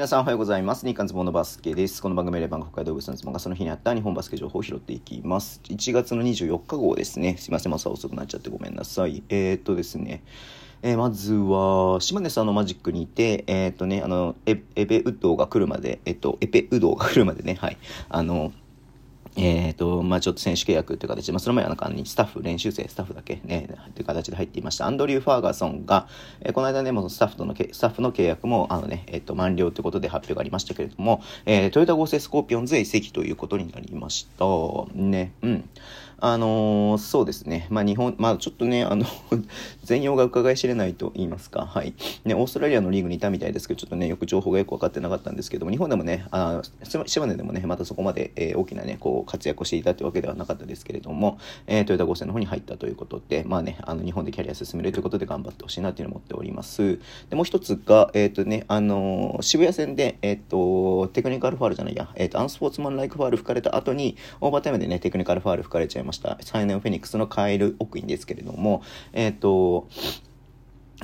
皆さんおはようございます。日刊ズボンのバスケです。この番組で番北海道物産ズボンがその日にあった日本バスケ情報を拾っていきます。1月の24日号ですね。すいません、朝遅くなっちゃってごめんなさい。えー、っとですね。えーまずは、島根さんのマジックにいて、えーっとね、あの、エエペウドが来るまで、えっと、エペウドが来るまでね、はい。あの、えーとまあ、ちょっと選手契約という形で、まあ、その前は中にスタッフ、練習生、スタッフだけね、形で入っていました。アンドリュー・ファーガソンが、えーこの間ね、もうスタッフとの、スタッフの契約も、あのね、えっ、と、満了ということで発表がありましたけれども、えートヨタ合成スコーピオンズへ移籍ということになりました。ね、うん。あのーそうですね。まあ、日本、まあ、ちょっとね、あの、全容が伺い知れないと言いますか。はい。ね、オーストラリアのリーグにいたみたいですけど、ちょっとね、よく情報がよく分かってなかったんですけども、日本でもね、あ島根でもね、またそこまで、えー大きなね、こう、活躍をしていたというわけではなかったですけれども、えートヨタ合成の方に入ったということで、まあね、あの、日本でキャリア進めるということで頑張ってほしいなというのを思っております。で、もう一つが、えっ、とね、あの渋谷戦で、えっ、と、テクニカルファールじゃないや、えっ、と、アンスポーツマンライクファール吹かれた後に、オーバータイムでね、テクニカルファール吹かれちゃいまました。サイネオフェニックスのカエル・オクインですけれども、えっ、と、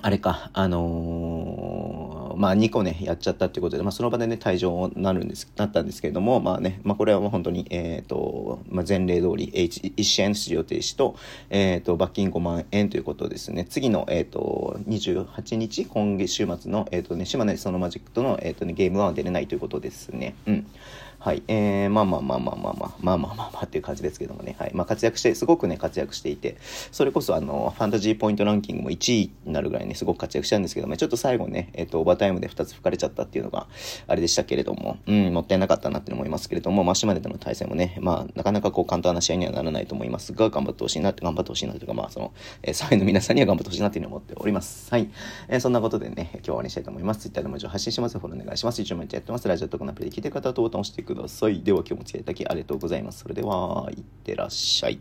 あれか、あのーまあ、2個ね、やっちゃったっていうことで、まあ、その場でね、退場になるんです、なったんですけれども、まあね、まあ、これはもう本当に、えっ、と、まあ、前例通り、1, 試合の出場停止と、えっ、と、罰金5万円ということですね。次の、えっ、と、28日、今月週末の、えっ、とね、島根そのマジックとの、えっ、とね、ゲームは出れないということですね。うん。はい。えー、まあまあまあまあまあまあ、まあまあまあまあっていう感じですけどもね。はい。まあ活躍して、すごくね、活躍していて、それこそあの、ファンタジーポイントランキングも1位になるぐらいね、すごく活躍したんですけども、ちょっと最後ね、えっ、と、オーバータイムで2つ吹かれちゃったっていうのが、あれでしたけれども、うん、もったいなかったなって思いますけれども、まあ島根での対戦もね、まあ、なかなかこう簡単な試合にはならないと思いますが、頑張ってほしいなって、頑張ってほしいなというか、まあ、その、えー、サイの皆さんには頑張ってほしいなっていうふうに思っております。はい。えーそんなことでね、今日は終わりにしたいと思います。Twitter でも情報発信します。フォローお願いします。一応毎日やってます。ラジオとかのアプリで聞いてる方はボタン押していください。では今日もお付き合いいただきありがとうございます。それでは、いってらっしゃい。